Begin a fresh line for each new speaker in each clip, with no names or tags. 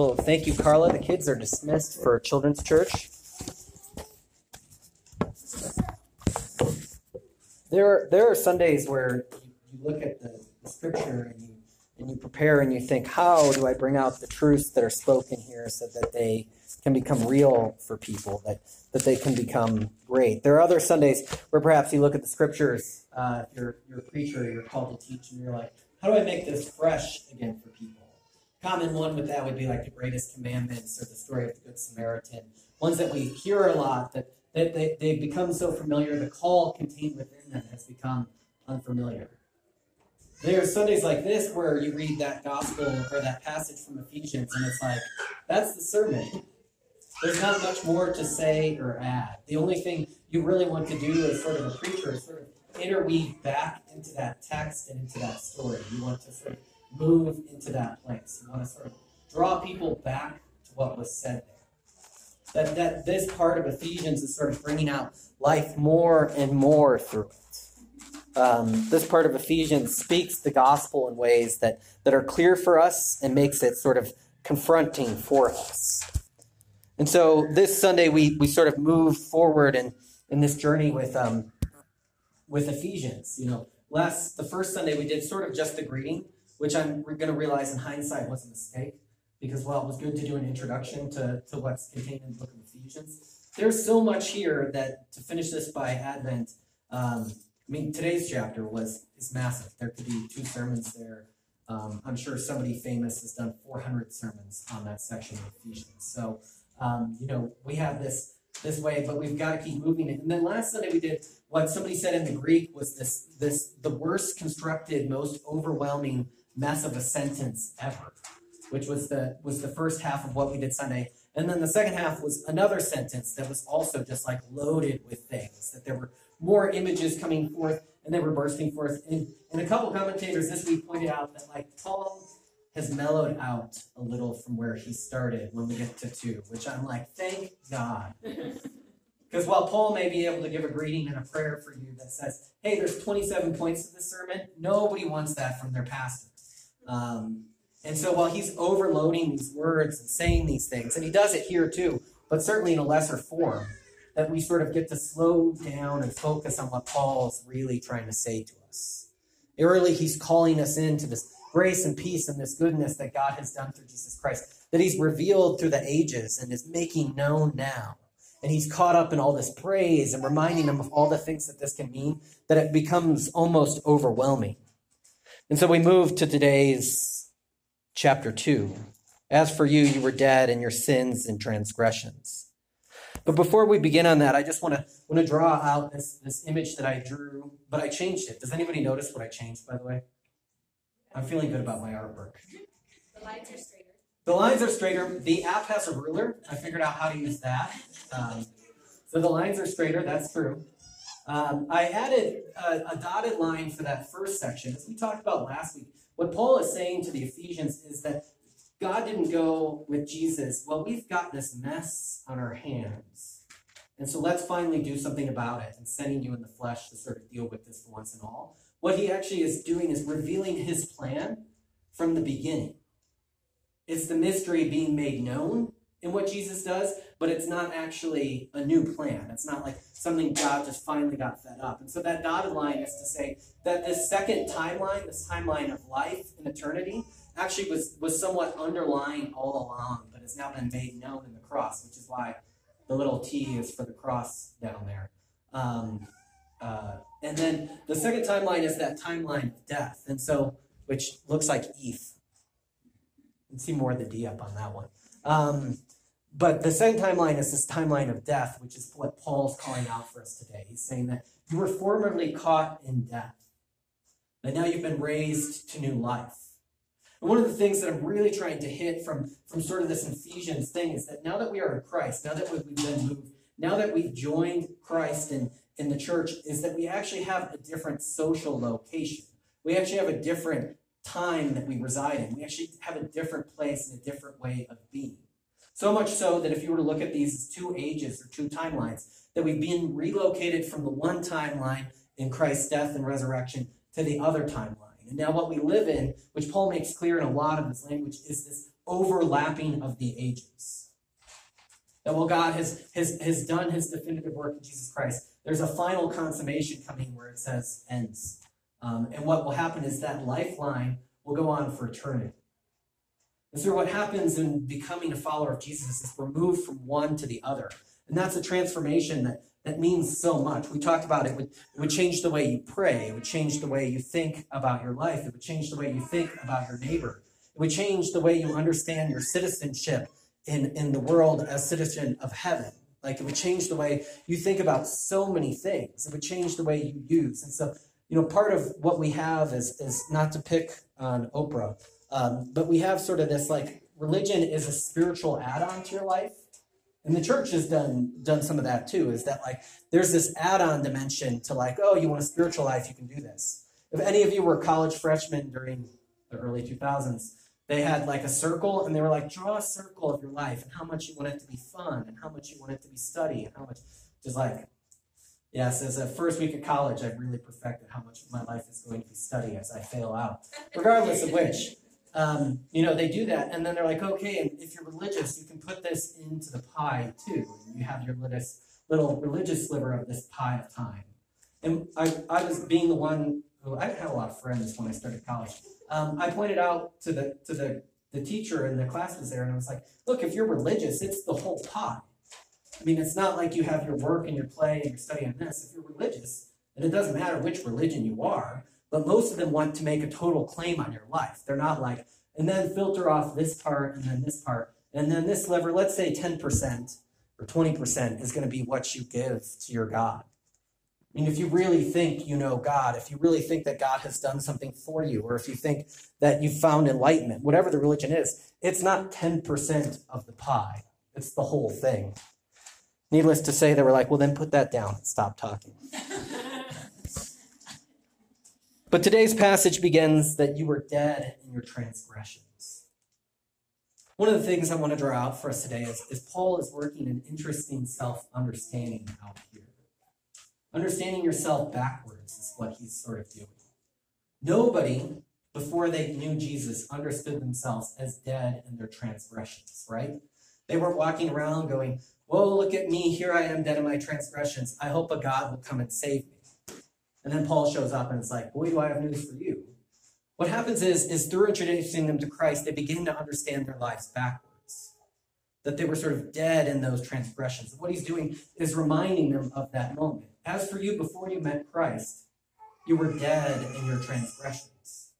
Well, thank you, Carla. The kids are dismissed for Children's Church. There, are, there are Sundays where you look at the, the scripture and you, and you prepare and you think, how do I bring out the truths that are spoken here so that they can become real for people, that, that they can become great. There are other Sundays where perhaps you look at the scriptures, uh, you're, you're a preacher, you're called to teach, and you're like, how do I make this fresh again for people? Common one with that would be like the greatest commandments or the story of the Good Samaritan, ones that we hear a lot that, that they, they become so familiar, the call contained within them has become unfamiliar. There are Sundays like this where you read that gospel or that passage from Ephesians, and it's like, that's the sermon. There's not much more to say or add. The only thing you really want to do as sort of a preacher is sort of interweave back into that text and into that story. You want to sort of move into that place. You want to sort of draw people back to what was said there. That, that this part of Ephesians is sort of bringing out life more and more through it. Um, this part of Ephesians speaks the gospel in ways that, that are clear for us and makes it sort of confronting for us. And so this Sunday we we sort of move forward in in this journey with um with Ephesians. You know, last the first Sunday we did sort of just the greeting, which I'm going to realize in hindsight was a mistake because while it was good to do an introduction to to what's contained in the book of Ephesians, there's so much here that to finish this by Advent. Um, I mean, today's chapter was is massive. There could be two sermons there. Um, I'm sure somebody famous has done 400 sermons on that section of Ephesians. So um, you know, we have this this way, but we've got to keep moving it. And then last Sunday we did what somebody said in the Greek was this this the worst constructed, most overwhelming mess of a sentence ever, which was the was the first half of what we did Sunday. And then the second half was another sentence that was also just like loaded with things, that there were more images coming forth and they were bursting forth. And, and a couple commentators this week pointed out that like Paul has mellowed out a little from where he started when we get to two, which I'm like, thank God. Because while Paul may be able to give a greeting and a prayer for you that says, hey, there's 27 points to the sermon, nobody wants that from their pastor. Um, and so while he's overloading these words and saying these things, and he does it here too, but certainly in a lesser form, that we sort of get to slow down and focus on what Paul's really trying to say to us. Early, he's calling us into this grace and peace and this goodness that God has done through Jesus Christ, that He's revealed through the ages and is making known now. And He's caught up in all this praise and reminding them of all the things that this can mean, that it becomes almost overwhelming. And so we move to today's chapter 2. As for you, you were dead in your sins and transgressions. But before we begin on that, I just want to want to draw out this, this image that I drew, but I changed it. Does anybody notice what I changed, by the way? I'm feeling good about my artwork.
The lines are straighter.
The lines are straighter. The app has a ruler. I figured out how to use that. Um, so the lines are straighter. That's true. Um, I added a, a, dotted line for that first section. As we talked about last week, what Paul is saying to the Ephesians is that God didn't go with Jesus. Well, we've got this mess on our hands. And so let's finally do something about it and sending you in the flesh to sort of deal with this for once and all. What he actually is doing is revealing his plan from the beginning. It's the mystery being made known in what Jesus does, but it's not actually a new plan. It's not like something God just finally got fed up. And so that dotted line is to say that this second timeline, this timeline of life and eternity, actually was, was somewhat underlying all along, but has now been made known in the cross, which is why the little T is for the cross down there. Um, uh, and then the second timeline is that timeline of death. And so, which looks like Eve. You can see more of the D up on that one. Um, but the second timeline is this timeline of death, which is what Paul's calling out for us today. He's saying that you were formerly caught in death, and now you've been raised to new life. And one of the things that I'm really trying to hit from, from sort of this Ephesians thing is that now that we are in Christ, now that we've been moved, now that we've joined Christ and in the church is that we actually have a different social location. We actually have a different time that we reside in. We actually have a different place and a different way of being. So much so that if you were to look at these two ages or two timelines, that we've been relocated from the one timeline in Christ's death and resurrection to the other timeline. And now what we live in, which Paul makes clear in a lot of his language, is this overlapping of the ages. That while God has, has, has done his definitive work in Jesus Christ, there's a final consummation coming where it says ends. Um, and what will happen is that lifeline will go on for eternity. And so what happens in becoming a follower of Jesus is we're moved from one to the other. And that's a transformation that, that means so much. We talked about it would, it would change the way you pray. It would change the way you think about your life. It would change the way you think about your neighbor. It would change the way you understand your citizenship in, in the world as citizen of heaven. Like it would change the way you think about so many things. It would change the way you use. And so, you know, part of what we have is, is not to pick on Oprah, um, but we have sort of this like religion is a spiritual add-on to your life. And the church has done done some of that too, is that like there's this add-on dimension to like, oh, you want a spiritual life, you can do this. If any of you were college freshmen during the early 2000s, they had like a circle and they were like, draw a circle of your life and how much you want it to be fun and how much you want it to be study and how much just like yes, as a first week of college, I've really perfected how much of my life is going to be study as I fail out. Regardless of which. Um, you know, they do that, and then they're like, okay, and if you're religious, you can put this into the pie too. You have your little, little religious sliver of this pie of time. And I, I was being the one who I had a lot of friends when I started college um, I pointed out to the to the the teacher in the classes there, and I was like, look, if you're religious, it's the whole pie. I mean, it's not like you have your work and your play and your study on this. If you're religious, and it doesn't matter which religion you are, but most of them want to make a total claim on your life. They're not like, and then filter off this part and then this part, and then this lever, let's say 10% or 20% is going to be what you give to your God. I mean, if you really think you know God, if you really think that God has done something for you, or if you think that you've found enlightenment, whatever the religion is, it's not 10% of the pie, it's the whole thing. Needless to say, they were like, well, then put that down and stop talking. but today's passage begins that you were dead in your transgressions. One of the things I want to draw out for us today is, is Paul is working an interesting self understanding out here. Understanding yourself backwards is what he's sort of doing. Nobody, before they knew Jesus, understood themselves as dead in their transgressions, right? They weren't walking around going, Whoa, look at me. Here I am dead in my transgressions. I hope a God will come and save me. And then Paul shows up and it's like, Boy, do I have news for you. What happens is, is through introducing them to Christ, they begin to understand their lives backwards. That they were sort of dead in those transgressions. What he's doing is reminding them of that moment. As for you, before you met Christ, you were dead in your transgressions.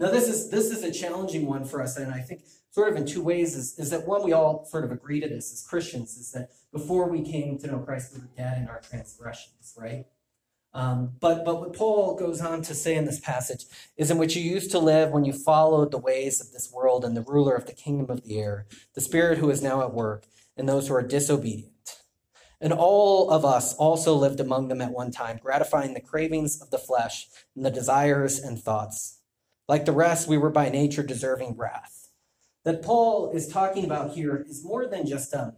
Now, this is this is a challenging one for us, and I think sort of in two ways is, is that one, we all sort of agree to this as Christians, is that before we came to know Christ, we were dead in our transgressions, right? Um, but but what Paul goes on to say in this passage is in which you used to live when you followed the ways of this world and the ruler of the kingdom of the air, the spirit who is now at work, and those who are disobedient. And all of us also lived among them at one time, gratifying the cravings of the flesh and the desires and thoughts. Like the rest, we were by nature deserving wrath. That Paul is talking about here is more than just um,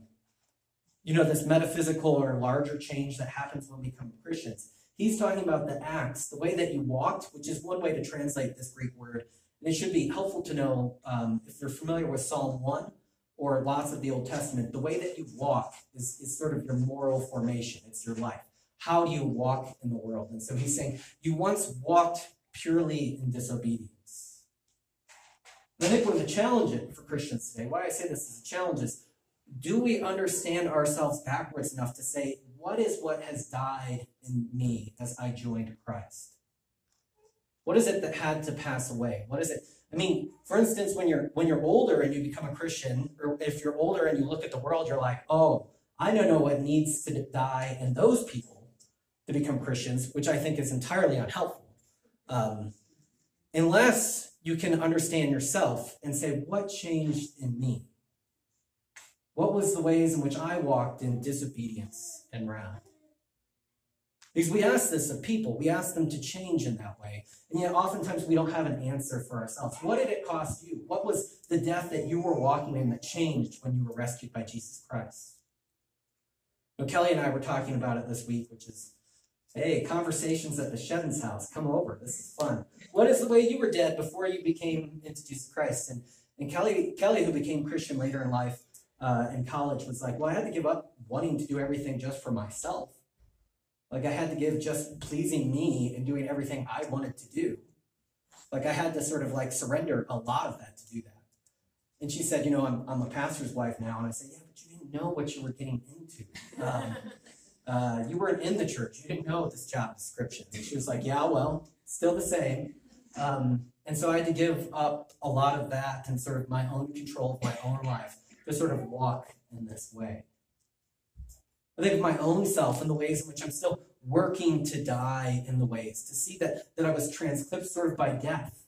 you know, this metaphysical or larger change that happens when we become Christians. He's talking about the acts, the way that you walked, which is one way to translate this Greek word. And it should be helpful to know um, if you're familiar with Psalm 1 or lots of the Old Testament, the way that you walk is, is sort of your moral formation. It's your life. How do you walk in the world? And so he's saying, you once walked purely in disobedience. And I think one of the challenges for Christians today, why I say this is a challenge is, do we understand ourselves backwards enough to say, what is what has died in me as I joined Christ? What is it that had to pass away? What is it I mean, for instance, when you're when you're older and you become a Christian, or if you're older and you look at the world, you're like, oh, I don't know what needs to die in those people to become Christians, which I think is entirely unhelpful. Um, unless you can understand yourself and say, what changed in me? What was the ways in which I walked in disobedience and wrath? Because we ask this of people, we ask them to change in that way. And yet, oftentimes, we don't have an answer for ourselves. What did it cost you? What was the death that you were walking in that changed when you were rescued by Jesus Christ? Now, Kelly and I were talking about it this week, which is hey, conversations at the Shedden's house. Come over. This is fun. What is the way you were dead before you became into Jesus Christ? And, And Kelly, Kelly, who became Christian later in life uh, in college, was like, well, I had to give up wanting to do everything just for myself. Like I had to give just pleasing me and doing everything I wanted to do. Like I had to sort of like surrender a lot of that to do that. And she said, you know, I'm, I'm a pastor's wife now. And I said, yeah, but you didn't know what you were getting into. Um, uh, you weren't in the church. You didn't know this job description. And she was like, yeah, well, still the same. Um, and so I had to give up a lot of that and sort of my own control of my own life to sort of walk in this way. I think of my own self and the ways in which I'm still working to die in the ways, to see that, that I was transclipped sort of by death.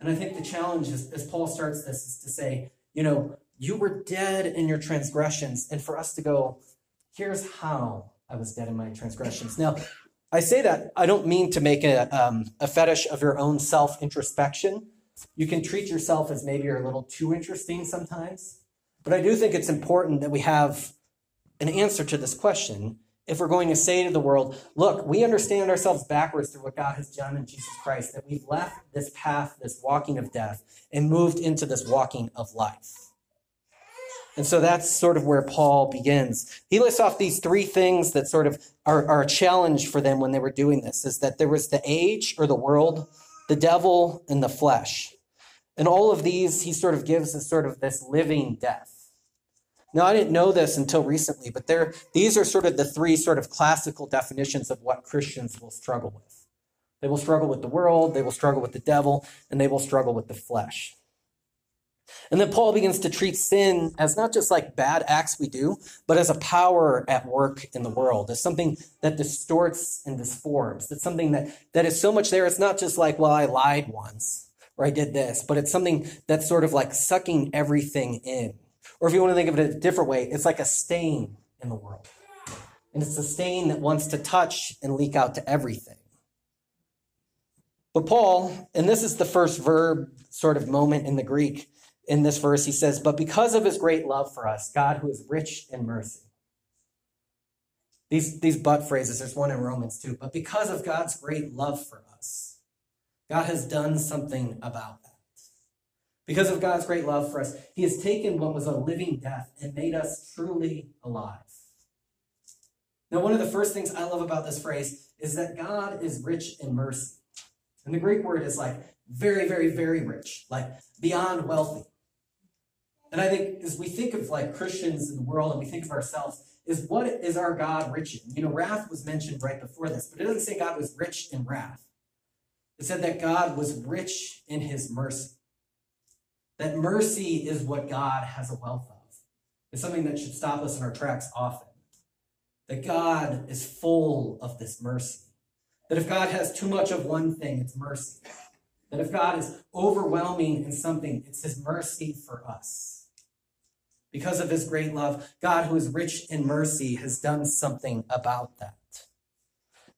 And I think the challenge is, as Paul starts this is to say, you know, you were dead in your transgressions, and for us to go, here's how I was dead in my transgressions. Now, I say that I don't mean to make a, um, a fetish of your own self introspection. You can treat yourself as maybe you're a little too interesting sometimes. But I do think it's important that we have an answer to this question if we're going to say to the world, look, we understand ourselves backwards through what God has done in Jesus Christ, that we've left this path, this walking of death, and moved into this walking of life. And so that's sort of where Paul begins. He lists off these three things that sort of are, are a challenge for them when they were doing this is that there was the age or the world, the devil, and the flesh. And all of these he sort of gives as sort of this living death. Now, I didn't know this until recently, but there, these are sort of the three sort of classical definitions of what Christians will struggle with. They will struggle with the world, they will struggle with the devil, and they will struggle with the flesh. And then Paul begins to treat sin as not just like bad acts we do, but as a power at work in the world, as something that distorts and disforms. That's something that, that is so much there. It's not just like, well, I lied once or I did this, but it's something that's sort of like sucking everything in. Or if you want to think of it a different way, it's like a stain in the world. And it's a stain that wants to touch and leak out to everything. But Paul, and this is the first verb sort of moment in the Greek in this verse, he says, But because of his great love for us, God who is rich in mercy. These, these but phrases, there's one in Romans too. But because of God's great love for us, God has done something about that. Because of God's great love for us, He has taken what was a living death and made us truly alive. Now, one of the first things I love about this phrase is that God is rich in mercy. And the Greek word is like very, very, very rich, like beyond wealthy. And I think as we think of like Christians in the world and we think of ourselves, is what is our God rich in? You know, wrath was mentioned right before this, but it doesn't say God was rich in wrath. It said that God was rich in his mercy. That mercy is what God has a wealth of. It's something that should stop us in our tracks often. That God is full of this mercy. That if God has too much of one thing, it's mercy. That if God is overwhelming in something, it's his mercy for us. Because of his great love, God, who is rich in mercy, has done something about that.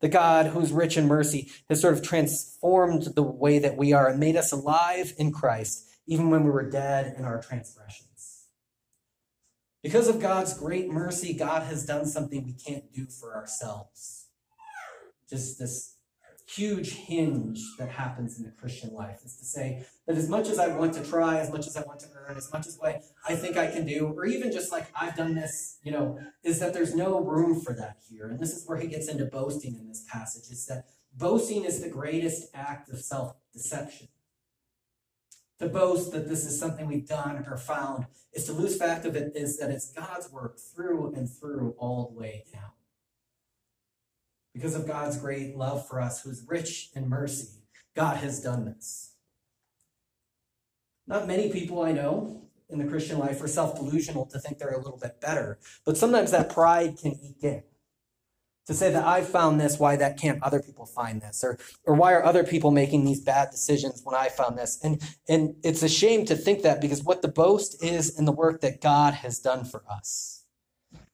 The God who's rich in mercy has sort of transformed the way that we are and made us alive in Christ even when we were dead in our transgressions. Because of God's great mercy, God has done something we can't do for ourselves. Just this huge hinge that happens in the Christian life is to say that as much as I want to try, as much as I want to earn, as much as what I think I can do, or even just like I've done this, you know, is that there's no room for that here. And this is where he gets into boasting in this passage. Is that boasting is the greatest act of self deception to boast that this is something we've done or found is to lose fact of it is that it's God's work through and through all the way down. Because of God's great love for us, who's rich in mercy, God has done this. Not many people I know in the Christian life are self delusional to think they're a little bit better, but sometimes that pride can eke in to say that I found this, why that can't other people find this? Or, or why are other people making these bad decisions when I found this? And, and it's a shame to think that because what the boast is in the work that God has done for us.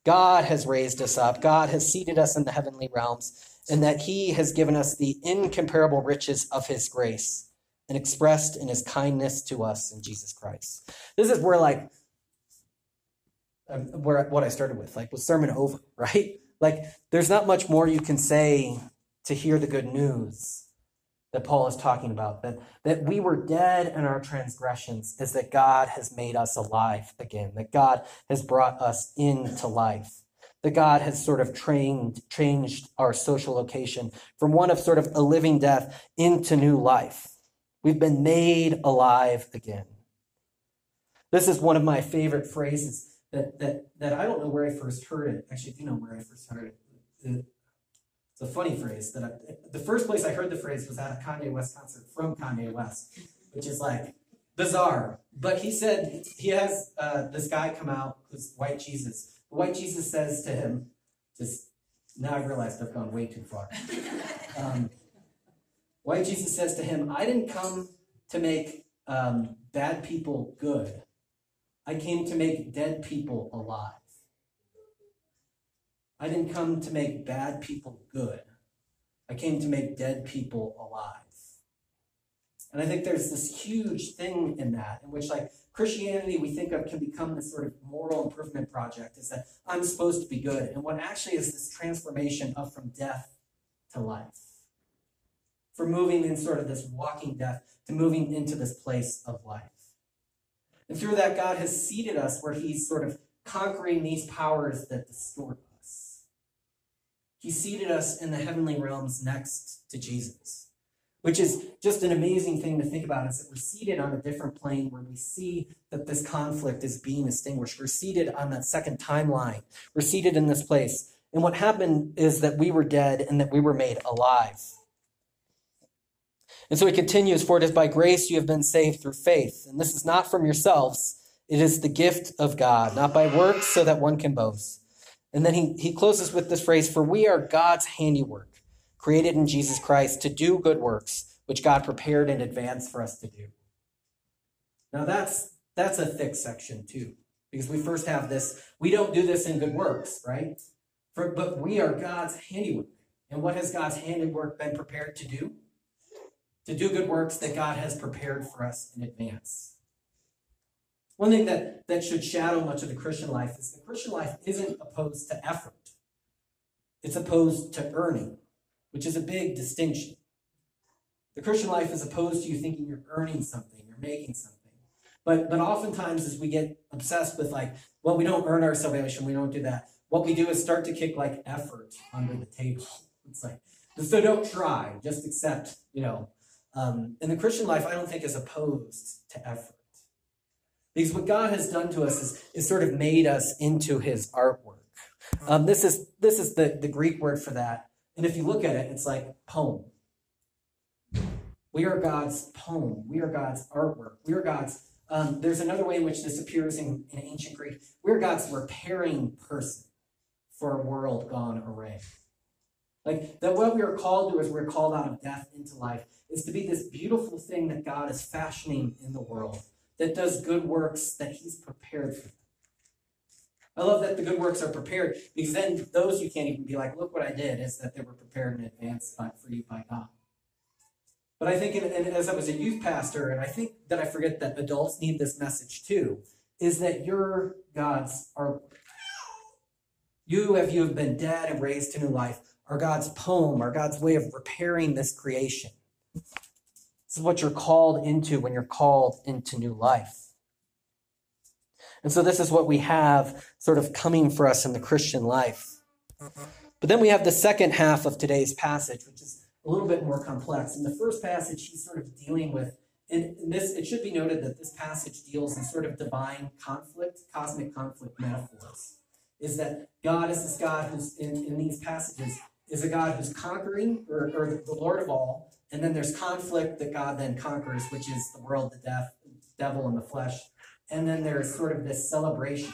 God has raised us up. God has seated us in the heavenly realms and that he has given us the incomparable riches of his grace and expressed in his kindness to us in Jesus Christ. This is where like, um, where what I started with, like was sermon over, right? Like, there's not much more you can say to hear the good news that Paul is talking about. That, that we were dead in our transgressions, is that God has made us alive again, that God has brought us into life. That God has sort of trained, changed our social location from one of sort of a living death into new life. We've been made alive again. This is one of my favorite phrases that, that, that I don't know where I first heard it. Actually, I do know where I first heard it. It's a funny phrase that I, the first place I heard the phrase was at a Kanye West concert from Kanye West, which is like bizarre. But he said he has uh, this guy come out who's white Jesus. The white Jesus says to him, just now I realized I've gone way too far. Um, white Jesus says to him, I didn't come to make um, bad people good. I came to make dead people alive. I didn't come to make bad people good. I came to make dead people alive. And I think there's this huge thing in that, in which, like, Christianity we think of can become this sort of moral improvement project, is that I'm supposed to be good. And what actually is this transformation of from death to life. From moving in sort of this walking death to moving into this place of life. And through that, God has seated us where He's sort of conquering these powers that distort us. He seated us in the heavenly realms next to Jesus, which is just an amazing thing to think about is that we're seated on a different plane where we see that this conflict is being extinguished. We're seated on that second timeline. We're seated in this place. And what happened is that we were dead and that we were made alive. And so he continues, For it is by grace you have been saved through faith. And this is not from yourselves, it is the gift of God, not by works, so that one can boast. And then he, he closes with this phrase For we are God's handiwork, created in Jesus Christ to do good works, which God prepared in advance for us to do. Now that's that's a thick section too, because we first have this, we don't do this in good works, right? For, but we are God's handiwork. And what has God's handiwork been prepared to do? to do good works that God has prepared for us in advance. One thing that, that should shadow much of the Christian life is the Christian life isn't opposed to effort. It's opposed to earning, which is a big distinction. The Christian life is opposed to you thinking you're earning something, you're making something. But but oftentimes as we get obsessed with like, well, we don't earn our salvation, we don't do that. What we do is start to kick like effort under the table. It's like, so don't try, just accept, you know, um, and the Christian life, I don't think, is opposed to effort. Because what God has done to us is, is sort of made us into his artwork. Um, this is, this is the, the Greek word for that. And if you look at it, it's like poem. We are God's poem. We are God's artwork. We are God's. Um, there's another way in which this appears in, in ancient Greek. We're God's repairing person for a world gone awry. Like that, what we are called to is we're called out of death into life is to be this beautiful thing that God is fashioning in the world that does good works that He's prepared for them. I love that the good works are prepared because then those you can't even be like, look what I did, is that they were prepared in advance by, for you by God. But I think, in, in, as I was a youth pastor, and I think that I forget that adults need this message too, is that you're God's artwork. You, if you have been dead and raised to new life, are God's poem, are God's way of repairing this creation. This is what you're called into when you're called into new life. And so, this is what we have sort of coming for us in the Christian life. But then we have the second half of today's passage, which is a little bit more complex. In the first passage, he's sort of dealing with, and this it should be noted that this passage deals in sort of divine conflict, cosmic conflict metaphors. Is that God is this God who's in, in these passages is a God who's conquering, or, or the Lord of all, and then there's conflict that God then conquers, which is the world, the death, devil, and the flesh. And then there's sort of this celebration.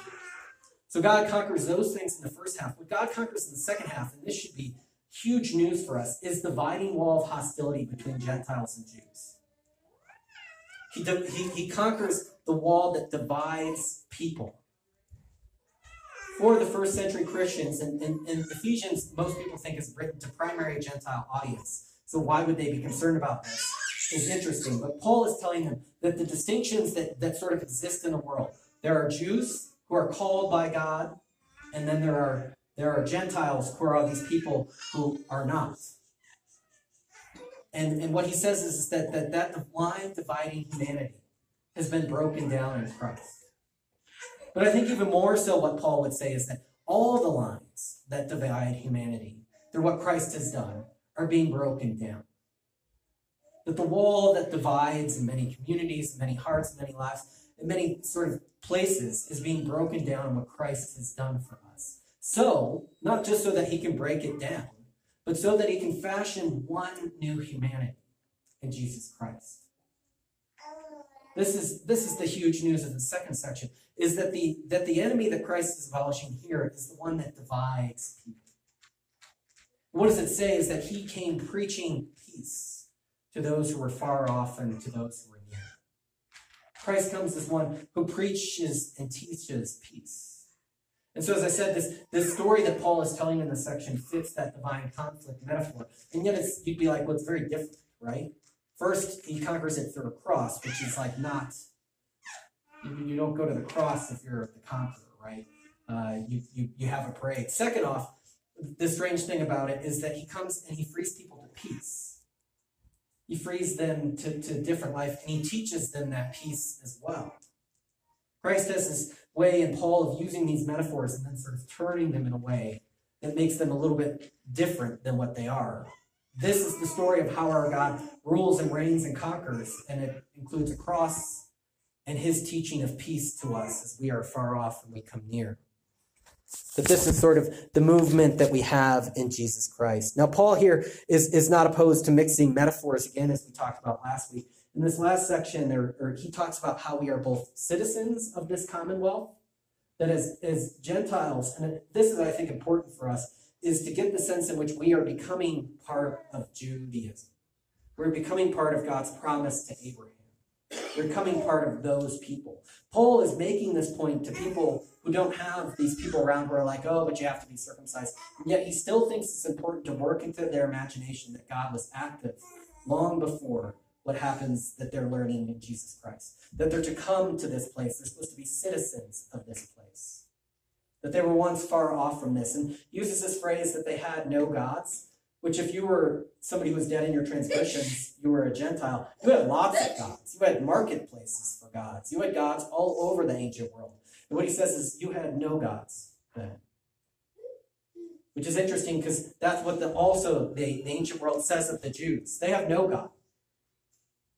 So God conquers those things in the first half. What God conquers in the second half, and this should be huge news for us, is the dividing wall of hostility between Gentiles and Jews. He, he, he conquers the wall that divides people. For the first century Christians, and, and, and Ephesians, most people think is written to primary Gentile audience. So why would they be concerned about this? Is interesting. But Paul is telling them that the distinctions that, that sort of exist in the world, there are Jews who are called by God, and then there are there are Gentiles who are these people who are not. And, and what he says is that, that that line dividing humanity has been broken down in Christ. But I think even more so, what Paul would say is that all the lines that divide humanity through what Christ has done are being broken down. That the wall that divides in many communities, many hearts, many lives, in many sort of places is being broken down in what Christ has done for us. So, not just so that he can break it down, but so that he can fashion one new humanity in Jesus Christ. This is this is the huge news of the second section is that the that the enemy that Christ is abolishing here is the one that divides people. What does it say is that he came preaching peace to those who were far off and to those who were near. Christ comes as one who preaches and teaches peace. And so, as I said, this, this story that Paul is telling in this section fits that divine conflict metaphor. And yet, it's, you'd be like, well, it's very different, right? First, he conquers it through a cross, which is like not, you, don't go to the cross if you're the conqueror, right? Uh, you, you, you have a parade. Second off, the strange thing about it is that he comes and he frees people to peace. He frees them to, to different life, and he teaches them that peace as well. Christ has this way in Paul of using these metaphors and then sort of turning them in a way that makes them a little bit different than what they are. This is the story of how our God rules and reigns and conquers, and it includes a cross and his teaching of peace to us as we are far off and we come near. That this is sort of the movement that we have in Jesus Christ. Now, Paul here is, is not opposed to mixing metaphors again, as we talked about last week. In this last section, there, or he talks about how we are both citizens of this commonwealth, that as, as Gentiles, and this is, I think, important for us, is to get the sense in which we are becoming part of Judaism. We're becoming part of God's promise to Abraham. We're becoming part of those people. Paul is making this point to people who don't have these people around who are like, oh, but you have to be circumcised. And yet he still thinks it's important to work into their imagination that God was active long before what happens that they're learning in Jesus Christ. That they're to come to this place. They're supposed to be citizens of this place. That they were once far off from this. And uses this phrase that they had no gods, which if you were somebody who was dead in your transgressions, you were a Gentile, you had lots of gods. You had marketplaces for gods. You had gods all over the ancient world. And what he says is you had no gods then. Which is interesting because that's what the, also the, the ancient world says of the Jews. They have no God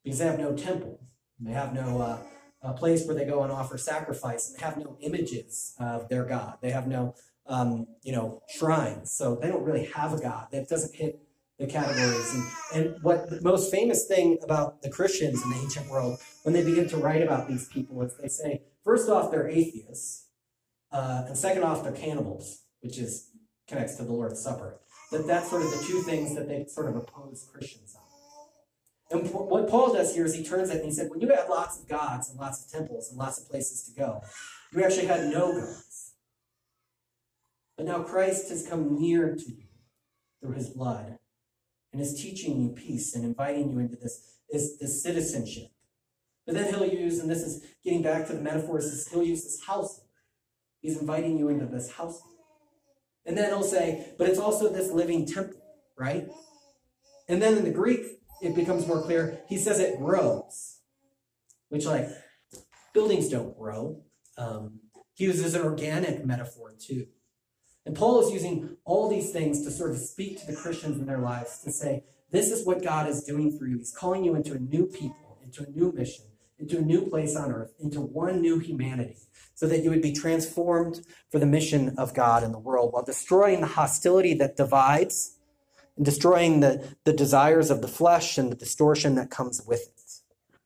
because they have no temple. They have no uh, a place where they go and offer sacrifice. And they have no images of their God. They have no, um, you know, shrines. So they don't really have a God. That doesn't hit the categories. And, and what the most famous thing about the Christians in the ancient world, when they begin to write about these people, is they say, first off, they're atheists. Uh, and second off, they're cannibals, which is connects to the Lord's Supper. That that's sort of the two things that they sort of oppose Christians on. And what Paul does here is he turns it and he said, when you had lots of gods and lots of temples and lots of places to go, you actually had no gods. But now Christ has come near to you through his blood and is teaching you peace and inviting you into this, this, this citizenship. But then he'll use, and this is getting back to the metaphors, he'll use this house. He's inviting you into this house. And then he'll say, but it's also this living temple, right? And then in the Greek, it becomes more clear. He says it grows, which, like, buildings don't grow. Um, he uses an organic metaphor too. And Paul is using all these things to sort of speak to the Christians in their lives to say, this is what God is doing for you. He's calling you into a new people, into a new mission, into a new place on earth, into one new humanity, so that you would be transformed for the mission of God in the world while destroying the hostility that divides and destroying the, the desires of the flesh and the distortion that comes with it.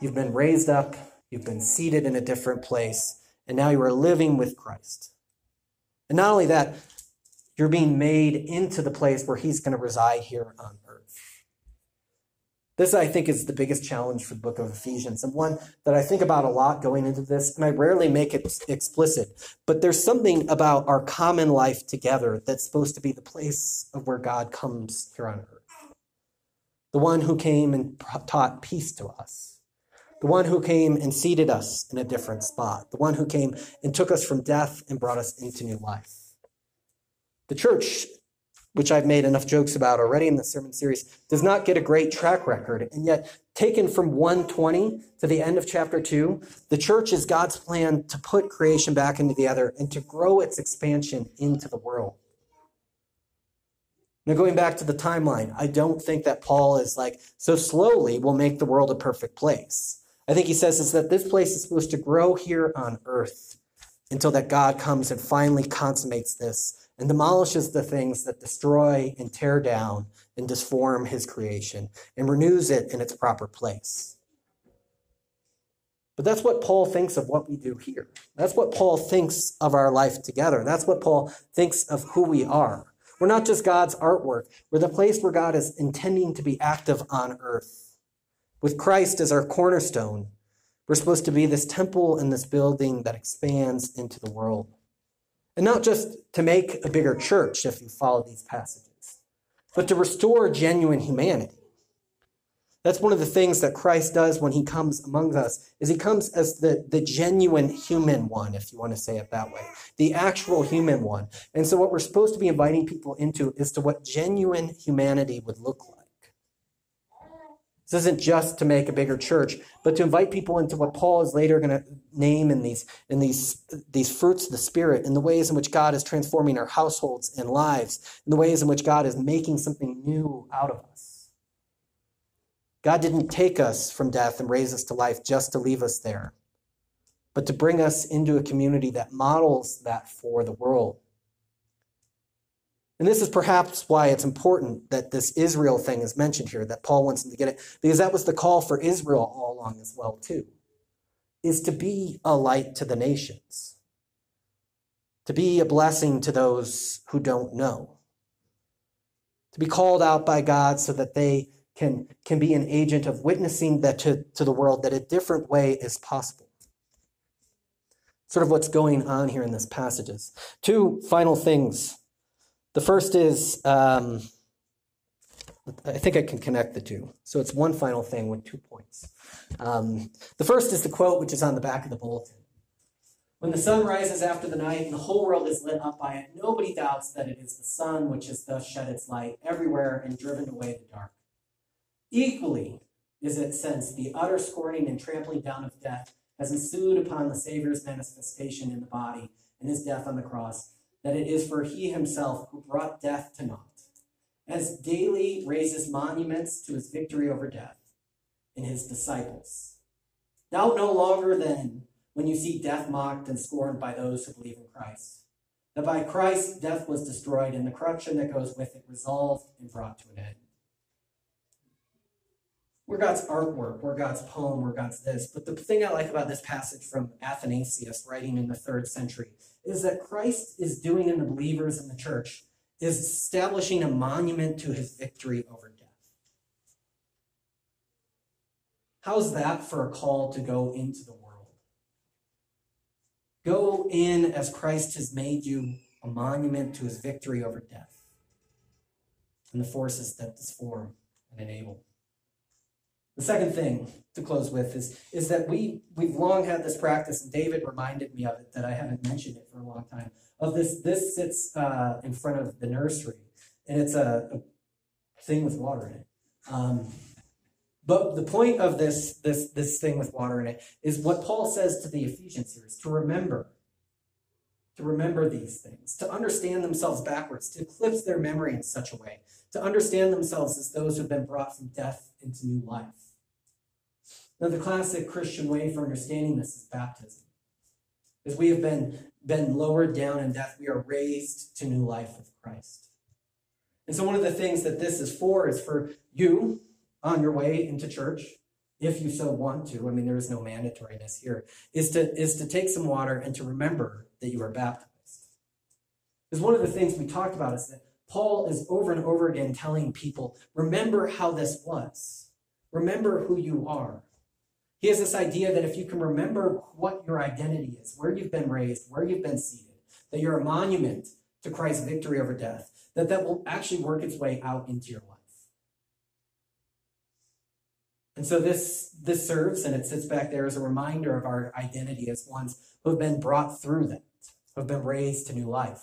You've been raised up, you've been seated in a different place, and now you are living with Christ. And not only that, you're being made into the place where He's going to reside here on this, I think, is the biggest challenge for the book of Ephesians, and one that I think about a lot going into this, and I rarely make it explicit. But there's something about our common life together that's supposed to be the place of where God comes here on earth. The one who came and taught peace to us. The one who came and seated us in a different spot. The one who came and took us from death and brought us into new life. The church which I've made enough jokes about already in the sermon series, does not get a great track record. And yet, taken from 120 to the end of chapter 2, the church is God's plan to put creation back into the other and to grow its expansion into the world. Now, going back to the timeline, I don't think that Paul is like, so slowly we'll make the world a perfect place. I think he says is that this place is supposed to grow here on earth until that God comes and finally consummates this and demolishes the things that destroy and tear down and disform his creation and renews it in its proper place. But that's what Paul thinks of what we do here. That's what Paul thinks of our life together. That's what Paul thinks of who we are. We're not just God's artwork, we're the place where God is intending to be active on earth. With Christ as our cornerstone, we're supposed to be this temple and this building that expands into the world. And not just to make a bigger church, if you follow these passages, but to restore genuine humanity. That's one of the things that Christ does when he comes among us, is he comes as the, the genuine human one, if you want to say it that way, the actual human one. And so what we're supposed to be inviting people into is to what genuine humanity would look like. This isn't just to make a bigger church, but to invite people into what Paul is later going to name in these in these these fruits of the spirit, in the ways in which God is transforming our households and lives, in the ways in which God is making something new out of us. God didn't take us from death and raise us to life just to leave us there, but to bring us into a community that models that for the world. And this is perhaps why it's important that this Israel thing is mentioned here, that Paul wants them to get it, because that was the call for Israel all along as well, too, is to be a light to the nations, to be a blessing to those who don't know, to be called out by God so that they can, can be an agent of witnessing that to, to the world that a different way is possible. Sort of what's going on here in this passages. Two final things. The first is, um, I think I can connect the two. So it's one final thing with two points. Um, the first is the quote, which is on the back of the bulletin. When the sun rises after the night and the whole world is lit up by it, nobody doubts that it is the sun which has thus shed its light everywhere and driven away the dark. Equally is it since the utter scorning and trampling down of death has ensued upon the Savior's manifestation in the body and his death on the cross, that it is for he himself who brought death to naught, as daily raises monuments to his victory over death in his disciples. Doubt no longer then when you see death mocked and scorned by those who believe in Christ, that by Christ death was destroyed and the corruption that goes with it resolved and brought to an end. We're God's artwork, we're God's poem, we're God's this. But the thing I like about this passage from Athanasius, writing in the third century, is that Christ is doing in the believers in the church is establishing a monument to his victory over death. How's that for a call to go into the world? Go in as Christ has made you a monument to his victory over death and the forces that disform and enable. The second thing to close with is, is that we, we've long had this practice, and David reminded me of it, that I haven't mentioned it for a long time, of this, this sits uh, in front of the nursery, and it's a, a thing with water in it. Um, but the point of this, this, this thing with water in it is what Paul says to the Ephesians here is to remember, to remember these things, to understand themselves backwards, to eclipse their memory in such a way, to understand themselves as those who have been brought from death into new life. Now, the classic Christian way for understanding this is baptism. As we have been, been lowered down in death, we are raised to new life with Christ. And so, one of the things that this is for is for you on your way into church, if you so want to. I mean, there is no mandatoriness here. Is to is to take some water and to remember that you are baptized. Because one of the things we talked about is that Paul is over and over again telling people, remember how this was. Remember who you are. He has this idea that if you can remember what your identity is, where you've been raised, where you've been seated, that you're a monument to Christ's victory over death, that that will actually work its way out into your life. And so this, this serves and it sits back there as a reminder of our identity as ones who have been brought through that, who have been raised to new life. Of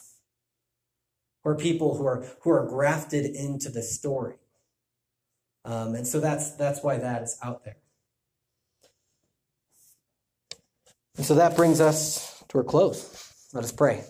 We're people who are who are grafted into the story. Um, and so that's that's why that is out there. And so that brings us to a close. Let us pray.